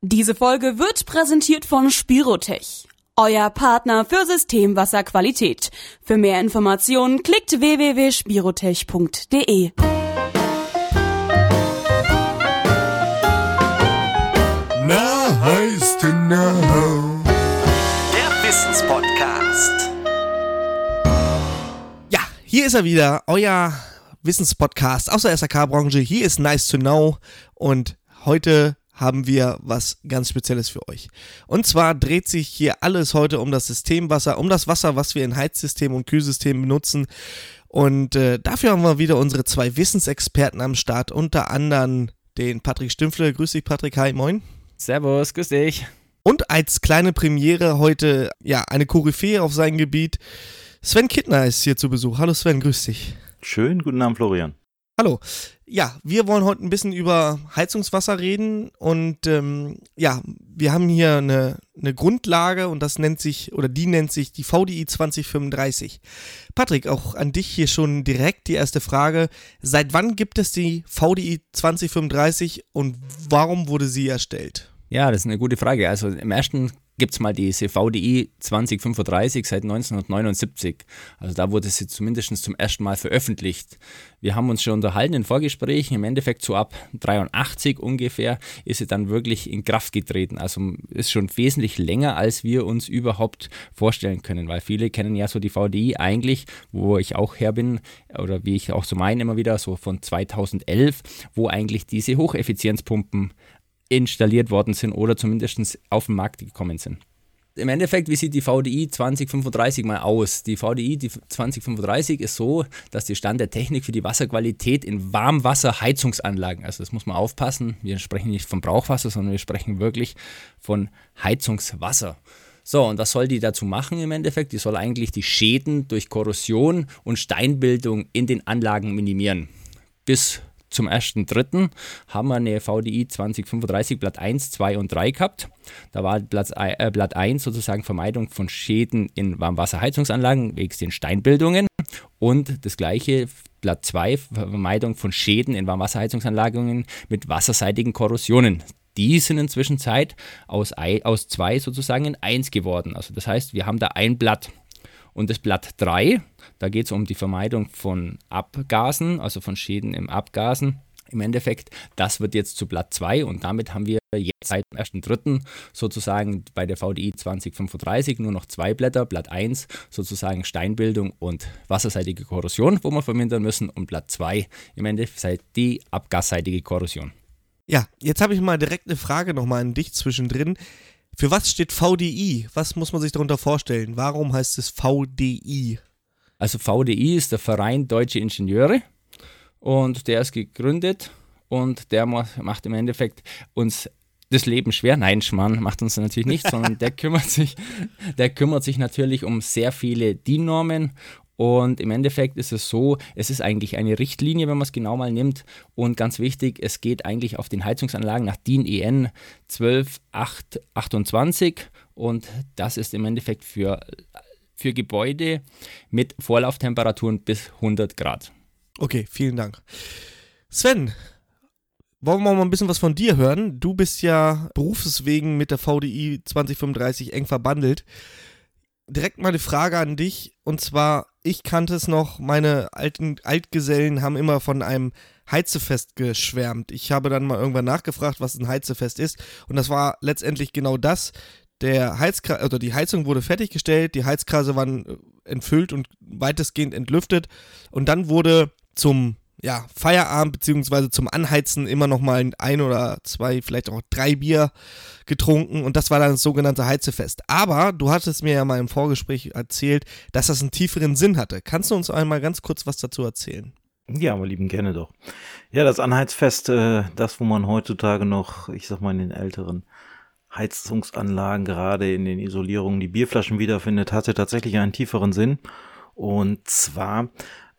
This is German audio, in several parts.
Diese Folge wird präsentiert von Spirotech, euer Partner für Systemwasserqualität. Für mehr Informationen klickt www.spirotech.de. Na, heißt genau. Der Wissenspodcast. Ja, hier ist er wieder, euer Wissenspodcast aus der SAK-Branche. Hier ist Nice to Know und heute haben wir was ganz Spezielles für euch. Und zwar dreht sich hier alles heute um das Systemwasser, um das Wasser, was wir in Heizsystemen und Kühlsystemen benutzen. Und äh, dafür haben wir wieder unsere zwei Wissensexperten am Start, unter anderem den Patrick Stümpfle. Grüß dich, Patrick. Hi, moin. Servus, grüß dich. Und als kleine Premiere heute, ja, eine Koryphäe auf seinem Gebiet. Sven Kittner ist hier zu Besuch. Hallo Sven, grüß dich. Schön, guten Abend, Florian. Hallo. Ja, wir wollen heute ein bisschen über Heizungswasser reden und ähm, ja, wir haben hier eine, eine Grundlage und das nennt sich, oder die nennt sich die VDI 2035. Patrick, auch an dich hier schon direkt die erste Frage. Seit wann gibt es die VDI 2035 und warum wurde sie erstellt? Ja, das ist eine gute Frage. Also im ersten gibt es mal diese VDI 2035 seit 1979. Also da wurde sie zumindest zum ersten Mal veröffentlicht. Wir haben uns schon unterhalten in Vorgesprächen. Im Endeffekt so ab 83 ungefähr ist sie dann wirklich in Kraft getreten. Also ist schon wesentlich länger, als wir uns überhaupt vorstellen können, weil viele kennen ja so die VDI eigentlich, wo ich auch her bin oder wie ich auch so meine immer wieder, so von 2011, wo eigentlich diese Hocheffizienzpumpen installiert worden sind oder zumindest auf den Markt gekommen sind. Im Endeffekt, wie sieht die VDI 2035 mal aus? Die VDI die 2035 ist so, dass die Stand der Technik für die Wasserqualität in Warmwasserheizungsanlagen, also das muss man aufpassen, wir sprechen nicht von Brauchwasser, sondern wir sprechen wirklich von Heizungswasser. So, und was soll die dazu machen im Endeffekt? Die soll eigentlich die Schäden durch Korrosion und Steinbildung in den Anlagen minimieren. Bis zum 1.3. haben wir eine VDI 2035 Blatt 1, 2 und 3 gehabt. Da war Platz, äh, Blatt 1 sozusagen Vermeidung von Schäden in Warmwasserheizungsanlagen wegen den Steinbildungen und das gleiche Blatt 2 Vermeidung von Schäden in Warmwasserheizungsanlagen mit wasserseitigen Korrosionen. Die sind inzwischen Zeit aus, aus zwei sozusagen in eins geworden. Also das heißt, wir haben da ein Blatt. Und das Blatt 3, da geht es um die Vermeidung von Abgasen, also von Schäden im Abgasen. Im Endeffekt, das wird jetzt zu Blatt 2 und damit haben wir jetzt seit dem 1.3. sozusagen bei der VDI 2035 nur noch zwei Blätter. Blatt 1 sozusagen Steinbildung und wasserseitige Korrosion, wo wir vermindern müssen und Blatt 2 im Endeffekt die abgasseitige Korrosion. Ja, jetzt habe ich mal direkt eine Frage nochmal an dich zwischendrin. Für was steht VDI? Was muss man sich darunter vorstellen? Warum heißt es VDI? Also VDI ist der Verein Deutsche Ingenieure und der ist gegründet und der macht im Endeffekt uns das Leben schwer. Nein, Schmarrn macht uns natürlich nicht, sondern der kümmert sich, der kümmert sich natürlich um sehr viele DIN-Normen und im Endeffekt ist es so, es ist eigentlich eine Richtlinie, wenn man es genau mal nimmt. Und ganz wichtig, es geht eigentlich auf den Heizungsanlagen nach DIN EN 12828 und das ist im Endeffekt für, für Gebäude mit Vorlauftemperaturen bis 100 Grad. Okay, vielen Dank. Sven, wollen wir mal ein bisschen was von dir hören? Du bist ja berufswegen mit der VDI 2035 eng verbandelt direkt mal eine Frage an dich. Und zwar, ich kannte es noch, meine alten Altgesellen haben immer von einem Heizefest geschwärmt. Ich habe dann mal irgendwann nachgefragt, was ein Heizefest ist. Und das war letztendlich genau das. Der Heizkreis, also die Heizung wurde fertiggestellt, die Heizkreise waren äh, entfüllt und weitestgehend entlüftet. Und dann wurde zum ja, Feierabend beziehungsweise zum Anheizen immer noch mal ein oder zwei, vielleicht auch drei Bier getrunken und das war dann das sogenannte Heizefest. Aber du hattest mir ja mal im Vorgespräch erzählt, dass das einen tieferen Sinn hatte. Kannst du uns einmal ganz kurz was dazu erzählen? Ja, aber lieben gerne doch. Ja, das Anheizfest, äh, das, wo man heutzutage noch, ich sag mal, in den älteren Heizungsanlagen, gerade in den Isolierungen, die Bierflaschen wiederfindet, hatte tatsächlich einen tieferen Sinn. Und zwar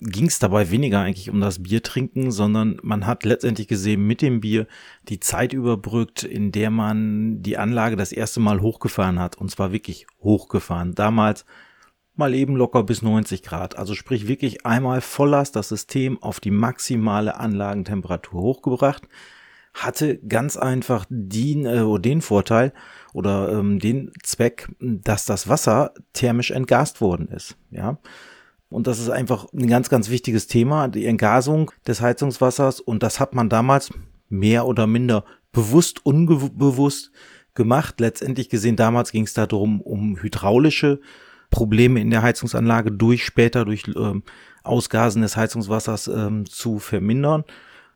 ging es dabei weniger eigentlich um das Bier trinken, sondern man hat letztendlich gesehen mit dem Bier die Zeit überbrückt, in der man die Anlage das erste Mal hochgefahren hat. Und zwar wirklich hochgefahren. Damals mal eben locker bis 90 Grad. Also sprich wirklich einmal Volllast das System auf die maximale Anlagentemperatur hochgebracht. hatte ganz einfach den, äh, den Vorteil oder ähm, den Zweck, dass das Wasser thermisch entgast worden ist. Ja. Und das ist einfach ein ganz, ganz wichtiges Thema, die Entgasung des Heizungswassers. Und das hat man damals mehr oder minder bewusst, unbewusst gemacht. Letztendlich gesehen, damals ging es darum, um hydraulische Probleme in der Heizungsanlage durch später durch ähm, Ausgasen des Heizungswassers ähm, zu vermindern.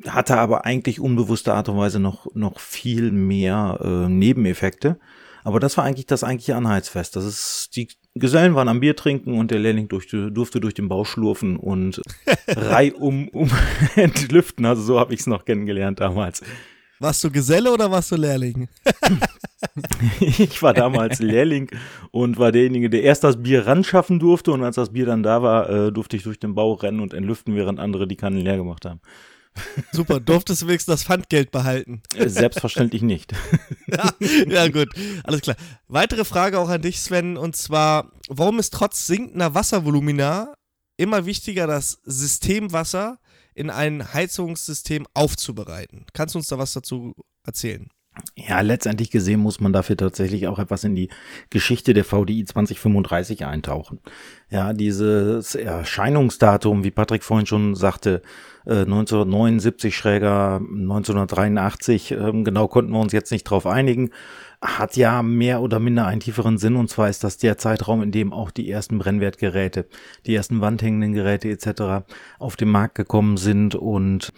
Hatte aber eigentlich unbewusste Art und Weise noch, noch viel mehr äh, Nebeneffekte. Aber das war eigentlich das eigentliche Anheizfest. Das ist, die Gesellen waren am Bier trinken und der Lehrling durch, durfte durch den Bau schlurfen und reihum um entlüften. Also so habe ich es noch kennengelernt damals. Warst du Geselle oder warst du Lehrling? ich war damals Lehrling und war derjenige, der erst das Bier ran schaffen durfte und als das Bier dann da war, äh, durfte ich durch den Bau rennen und entlüften, während andere die Kannen leer gemacht haben. Super, durftest du wenigstens das Pfandgeld behalten? Äh, selbstverständlich nicht. ja, ja, gut, alles klar. Weitere Frage auch an dich, Sven, und zwar, warum ist trotz sinkender Wasservolumina immer wichtiger, das Systemwasser in ein Heizungssystem aufzubereiten? Kannst du uns da was dazu erzählen? Ja, letztendlich gesehen muss man dafür tatsächlich auch etwas in die Geschichte der VDI 2035 eintauchen. Ja, dieses Erscheinungsdatum, wie Patrick vorhin schon sagte, 1979 äh, schräger 1983, ähm, genau konnten wir uns jetzt nicht drauf einigen, hat ja mehr oder minder einen tieferen Sinn und zwar ist das der Zeitraum, in dem auch die ersten Brennwertgeräte, die ersten wandhängenden Geräte etc. auf den Markt gekommen sind und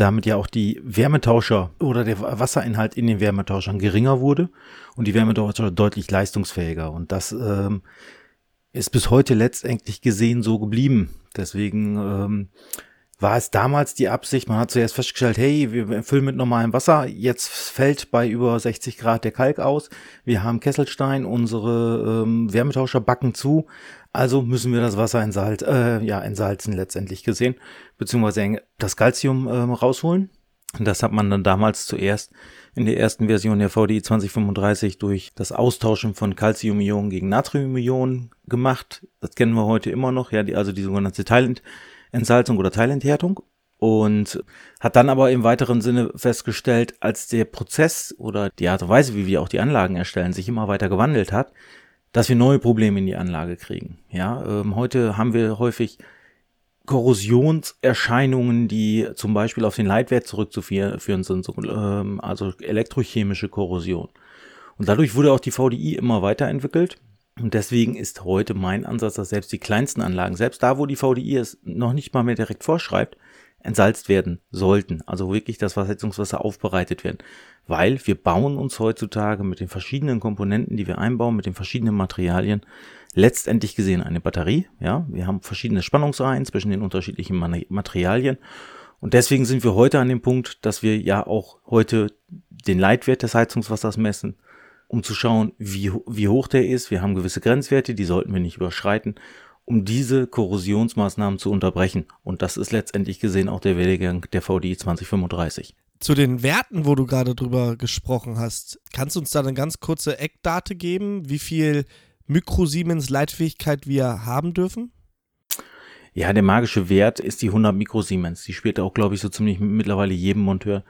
damit ja auch die Wärmetauscher oder der Wasserinhalt in den Wärmetauschern geringer wurde und die Wärmetauscher deutlich leistungsfähiger. Und das ähm, ist bis heute letztendlich gesehen so geblieben. Deswegen ähm, war es damals die Absicht, man hat zuerst festgestellt, hey, wir füllen mit normalem Wasser, jetzt fällt bei über 60 Grad der Kalk aus, wir haben Kesselstein, unsere ähm, Wärmetauscher backen zu, also müssen wir das Wasser entsalz, äh, ja, entsalzen letztendlich gesehen, beziehungsweise das Calcium ähm, rausholen. Das hat man dann damals zuerst in der ersten Version der VDI 2035 durch das Austauschen von Calciumionen gegen Natriumionen gemacht. Das kennen wir heute immer noch, ja, die, also die sogenannte Teilentsalzung oder Teilenthärtung. Und hat dann aber im weiteren Sinne festgestellt, als der Prozess oder die Art und Weise, wie wir auch die Anlagen erstellen, sich immer weiter gewandelt hat, dass wir neue Probleme in die Anlage kriegen. Ja, ähm, heute haben wir häufig Korrosionserscheinungen, die zum Beispiel auf den Leitwert zurückzuführen sind, so, ähm, also elektrochemische Korrosion. Und dadurch wurde auch die VDI immer weiterentwickelt. Und deswegen ist heute mein Ansatz, dass selbst die kleinsten Anlagen, selbst da, wo die VDI es noch nicht mal mehr direkt vorschreibt, entsalzt werden sollten. Also wirklich das Heizungswasser aufbereitet werden. Weil wir bauen uns heutzutage mit den verschiedenen Komponenten, die wir einbauen, mit den verschiedenen Materialien, letztendlich gesehen eine Batterie. Ja, wir haben verschiedene Spannungsreihen zwischen den unterschiedlichen Materialien. Und deswegen sind wir heute an dem Punkt, dass wir ja auch heute den Leitwert des Heizungswassers messen, um zu schauen, wie, wie hoch der ist. Wir haben gewisse Grenzwerte, die sollten wir nicht überschreiten um diese Korrosionsmaßnahmen zu unterbrechen. Und das ist letztendlich gesehen auch der Werdegang der VDI 2035. Zu den Werten, wo du gerade drüber gesprochen hast, kannst du uns da eine ganz kurze Eckdate geben, wie viel Mikrosiemens Leitfähigkeit wir haben dürfen? Ja, der magische Wert ist die 100 Mikrosiemens. Die spielt auch, glaube ich, so ziemlich mittlerweile jedem Monteur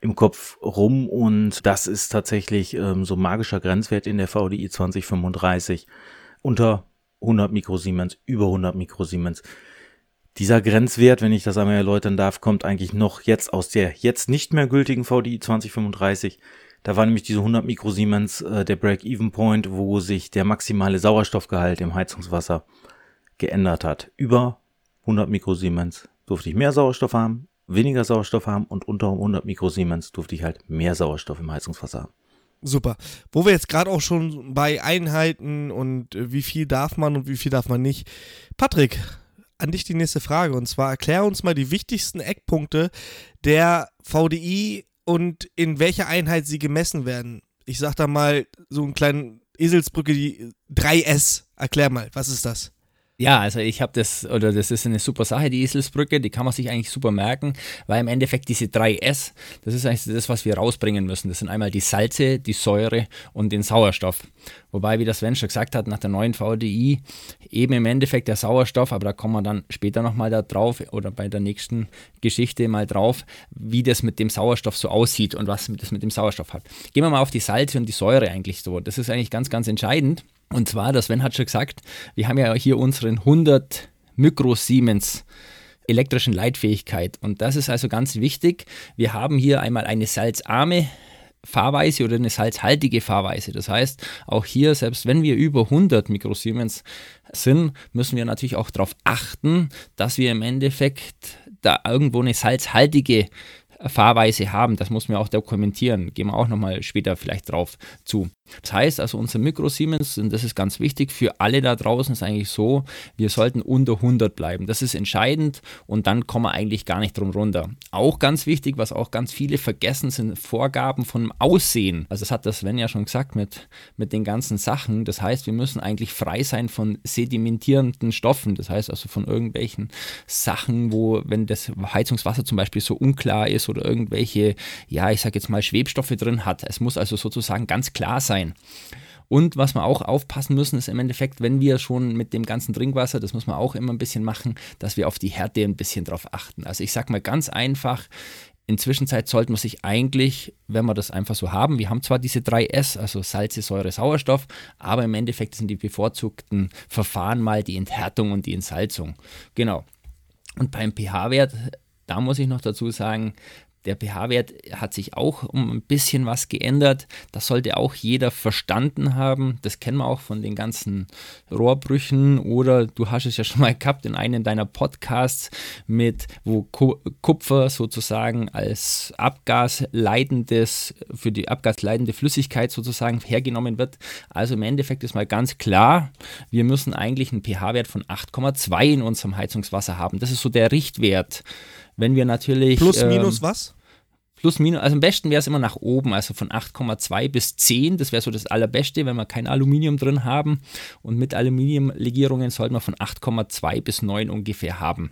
im Kopf rum und das ist tatsächlich ähm, so magischer Grenzwert in der VDI 2035. Unter 100 Mikrosiemens, über 100 Mikrosiemens. Dieser Grenzwert, wenn ich das einmal erläutern darf, kommt eigentlich noch jetzt aus der jetzt nicht mehr gültigen VDI 2035. Da war nämlich diese 100 Mikrosiemens äh, der Break-Even-Point, wo sich der maximale Sauerstoffgehalt im Heizungswasser geändert hat. Über 100 Mikrosiemens durfte ich mehr Sauerstoff haben, weniger Sauerstoff haben und unter 100 Mikrosiemens durfte ich halt mehr Sauerstoff im Heizungswasser haben. Super. Wo wir jetzt gerade auch schon bei Einheiten und äh, wie viel darf man und wie viel darf man nicht. Patrick, an dich die nächste Frage. Und zwar erklär uns mal die wichtigsten Eckpunkte der VDI und in welcher Einheit sie gemessen werden. Ich sag da mal so einen kleinen Eselsbrücke, die 3S. Erklär mal, was ist das? Ja, also ich habe das, oder das ist eine super Sache, die Eselsbrücke, die kann man sich eigentlich super merken, weil im Endeffekt diese drei S, das ist eigentlich das, was wir rausbringen müssen. Das sind einmal die Salze, die Säure und den Sauerstoff. Wobei, wie das Sven schon gesagt hat, nach der neuen VDI eben im Endeffekt der Sauerstoff, aber da kommen wir dann später nochmal da drauf oder bei der nächsten Geschichte mal drauf, wie das mit dem Sauerstoff so aussieht und was das mit dem Sauerstoff hat. Gehen wir mal auf die Salze und die Säure eigentlich so. Das ist eigentlich ganz, ganz entscheidend. Und zwar, das Sven hat schon gesagt, wir haben ja hier unseren 100 Mikrosiemens elektrischen Leitfähigkeit. Und das ist also ganz wichtig. Wir haben hier einmal eine salzarme Fahrweise oder eine salzhaltige Fahrweise. Das heißt, auch hier, selbst wenn wir über 100 Mikrosiemens sind, müssen wir natürlich auch darauf achten, dass wir im Endeffekt da irgendwo eine salzhaltige Fahrweise haben. Das muss man auch dokumentieren. Gehen wir auch nochmal später vielleicht drauf zu. Das heißt also, unser Mikro-Siemens, und das ist ganz wichtig für alle da draußen, ist eigentlich so, wir sollten unter 100 bleiben. Das ist entscheidend und dann kommen wir eigentlich gar nicht drum runter. Auch ganz wichtig, was auch ganz viele vergessen, sind Vorgaben vom Aussehen. Also das hat das Sven ja schon gesagt mit, mit den ganzen Sachen. Das heißt, wir müssen eigentlich frei sein von sedimentierenden Stoffen. Das heißt also von irgendwelchen Sachen, wo, wenn das Heizungswasser zum Beispiel so unklar ist oder irgendwelche, ja, ich sage jetzt mal Schwebstoffe drin hat. Es muss also sozusagen ganz klar sein sein. Und was wir auch aufpassen müssen, ist im Endeffekt, wenn wir schon mit dem ganzen Trinkwasser, das muss man auch immer ein bisschen machen, dass wir auf die Härte ein bisschen drauf achten. Also ich sage mal ganz einfach, in Zwischenzeit sollte man sich eigentlich, wenn wir das einfach so haben, wir haben zwar diese drei S, also Salze, Säure, Sauerstoff, aber im Endeffekt sind die bevorzugten Verfahren mal die Enthärtung und die Entsalzung. Genau. Und beim pH-Wert, da muss ich noch dazu sagen, der pH-Wert hat sich auch um ein bisschen was geändert. Das sollte auch jeder verstanden haben. Das kennen wir auch von den ganzen Rohrbrüchen oder du hast es ja schon mal gehabt in einem deiner Podcasts mit, wo Kupfer sozusagen als abgasleidendes, für die abgasleitende Flüssigkeit sozusagen hergenommen wird. Also im Endeffekt ist mal ganz klar, wir müssen eigentlich einen pH-Wert von 8,2 in unserem Heizungswasser haben. Das ist so der Richtwert. Wenn wir natürlich. Plus, minus ähm, was? Plus, minus, also am besten wäre es immer nach oben, also von 8,2 bis 10. Das wäre so das Allerbeste, wenn wir kein Aluminium drin haben. Und mit Aluminiumlegierungen sollte man von 8,2 bis 9 ungefähr haben.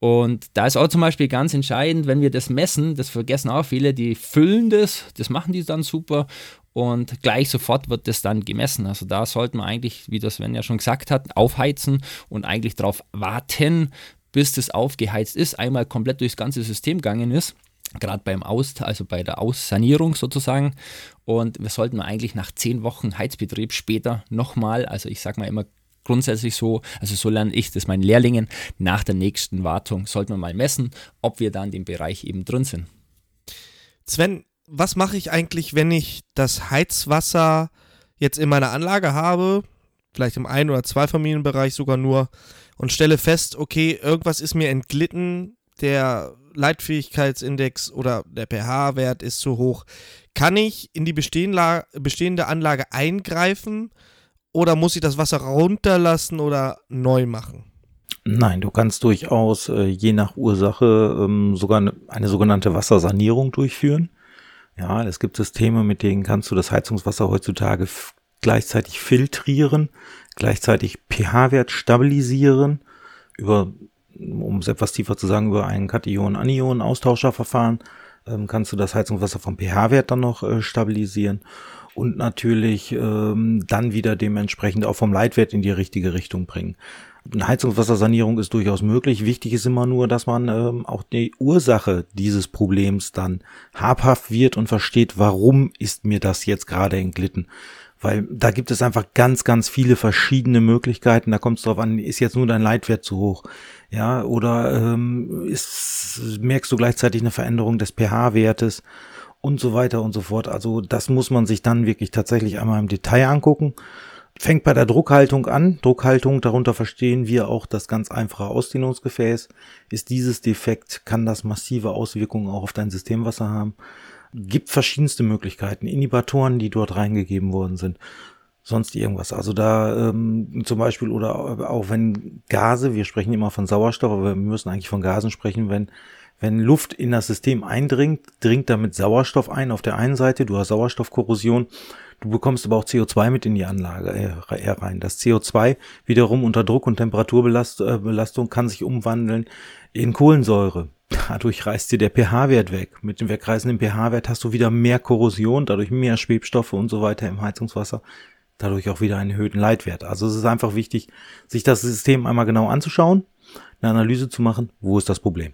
Und da ist auch zum Beispiel ganz entscheidend, wenn wir das messen, das vergessen auch viele, die füllen das, das machen die dann super und gleich sofort wird das dann gemessen. Also da sollte man eigentlich, wie das Sven ja schon gesagt hat, aufheizen und eigentlich darauf warten, bis das aufgeheizt ist, einmal komplett durchs ganze System gegangen ist. Gerade beim Aus, also bei der Aussanierung sozusagen. Und wir sollten eigentlich nach zehn Wochen Heizbetrieb später nochmal, also ich sage mal immer grundsätzlich so, also so lerne ich das meinen Lehrlingen, nach der nächsten Wartung sollten wir mal messen, ob wir da in dem Bereich eben drin sind. Sven, was mache ich eigentlich, wenn ich das Heizwasser jetzt in meiner Anlage habe, vielleicht im Ein- oder Zweifamilienbereich sogar nur, und stelle fest, okay, irgendwas ist mir entglitten, der Leitfähigkeitsindex oder der pH-Wert ist zu hoch. Kann ich in die bestehende Anlage eingreifen oder muss ich das Wasser runterlassen oder neu machen? Nein, du kannst durchaus äh, je nach Ursache ähm, sogar eine, eine sogenannte Wassersanierung durchführen. Ja, es gibt Systeme, mit denen kannst du das Heizungswasser heutzutage gleichzeitig filtrieren gleichzeitig pH-Wert stabilisieren über, um es etwas tiefer zu sagen, über ein Kation-Anion-Austauscherverfahren ähm, kannst du das Heizungswasser vom pH-Wert dann noch äh, stabilisieren und natürlich ähm, dann wieder dementsprechend auch vom Leitwert in die richtige Richtung bringen. Eine Heizungswassersanierung ist durchaus möglich. Wichtig ist immer nur, dass man ähm, auch die Ursache dieses Problems dann habhaft wird und versteht, warum ist mir das jetzt gerade entglitten. Weil da gibt es einfach ganz, ganz viele verschiedene Möglichkeiten. Da kommt es drauf an, ist jetzt nur dein Leitwert zu hoch? Ja, oder ähm, ist, merkst du gleichzeitig eine Veränderung des pH-Wertes und so weiter und so fort. Also das muss man sich dann wirklich tatsächlich einmal im Detail angucken. Fängt bei der Druckhaltung an. Druckhaltung, darunter verstehen wir auch das ganz einfache Ausdehnungsgefäß. Ist dieses defekt, kann das massive Auswirkungen auch auf dein Systemwasser haben gibt verschiedenste Möglichkeiten, Inhibitoren, die dort reingegeben worden sind, sonst irgendwas. Also da ähm, zum Beispiel oder auch wenn Gase, wir sprechen immer von Sauerstoff, aber wir müssen eigentlich von Gasen sprechen, wenn Wenn Luft in das System eindringt, dringt damit Sauerstoff ein auf der einen Seite, du hast Sauerstoffkorrosion, du bekommst aber auch CO2 mit in die Anlage äh, herein. Das CO2 wiederum unter Druck und Temperaturbelastung kann sich umwandeln in Kohlensäure. Dadurch reißt dir der pH-Wert weg. Mit dem wegreißenden pH-Wert hast du wieder mehr Korrosion, dadurch mehr Schwebstoffe und so weiter im Heizungswasser. Dadurch auch wieder einen erhöhten Leitwert. Also es ist einfach wichtig, sich das System einmal genau anzuschauen, eine Analyse zu machen, wo ist das Problem.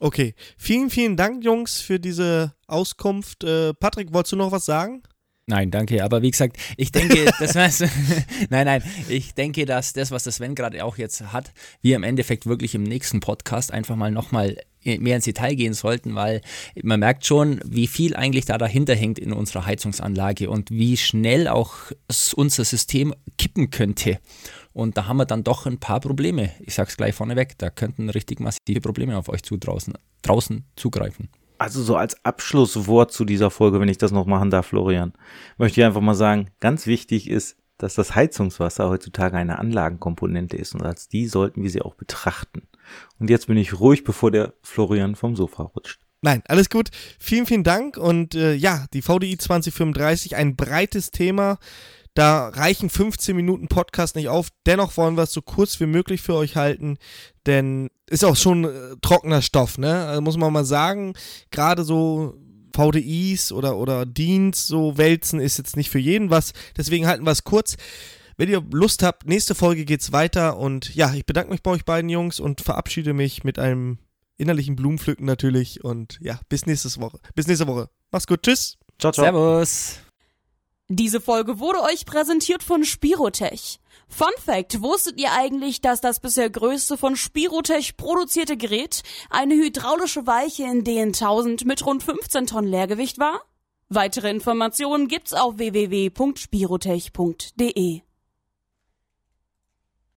Okay, vielen, vielen Dank, Jungs, für diese Auskunft. Äh, Patrick, wolltest du noch was sagen? Nein, danke. Aber wie gesagt, ich denke, das was, nein, nein, ich denke, dass das, was der Sven gerade auch jetzt hat, wir im Endeffekt wirklich im nächsten Podcast einfach mal nochmal mehr ins Detail gehen sollten, weil man merkt schon, wie viel eigentlich da dahinter hängt in unserer Heizungsanlage und wie schnell auch unser System kippen könnte. Und da haben wir dann doch ein paar Probleme. Ich sag's gleich vorneweg, da könnten richtig massive Probleme auf euch zu draußen, draußen zugreifen. Also so als Abschlusswort zu dieser Folge, wenn ich das noch machen darf, Florian, möchte ich einfach mal sagen, ganz wichtig ist, dass das Heizungswasser heutzutage eine Anlagenkomponente ist und als die sollten wir sie auch betrachten. Und jetzt bin ich ruhig, bevor der Florian vom Sofa rutscht. Nein, alles gut. Vielen, vielen Dank. Und äh, ja, die VDI 2035, ein breites Thema. Da reichen 15 Minuten Podcast nicht auf. Dennoch wollen wir es so kurz wie möglich für euch halten, denn ist auch schon äh, trockener Stoff, ne? Also muss man mal sagen, gerade so VDIs oder, oder Dienst, so Wälzen ist jetzt nicht für jeden was. Deswegen halten wir es kurz. Wenn ihr Lust habt, nächste Folge geht's weiter. Und ja, ich bedanke mich bei euch beiden Jungs und verabschiede mich mit einem innerlichen Blumenpflücken natürlich. Und ja, bis nächste Woche. Bis nächste Woche. Mach's gut. Tschüss. Ciao, ciao. Servus. Diese Folge wurde euch präsentiert von Spirotech. Fun Fact, wusstet ihr eigentlich, dass das bisher größte von Spirotech produzierte Gerät eine hydraulische Weiche in DN1000 mit rund 15 Tonnen Leergewicht war? Weitere Informationen gibt's auf www.spirotech.de.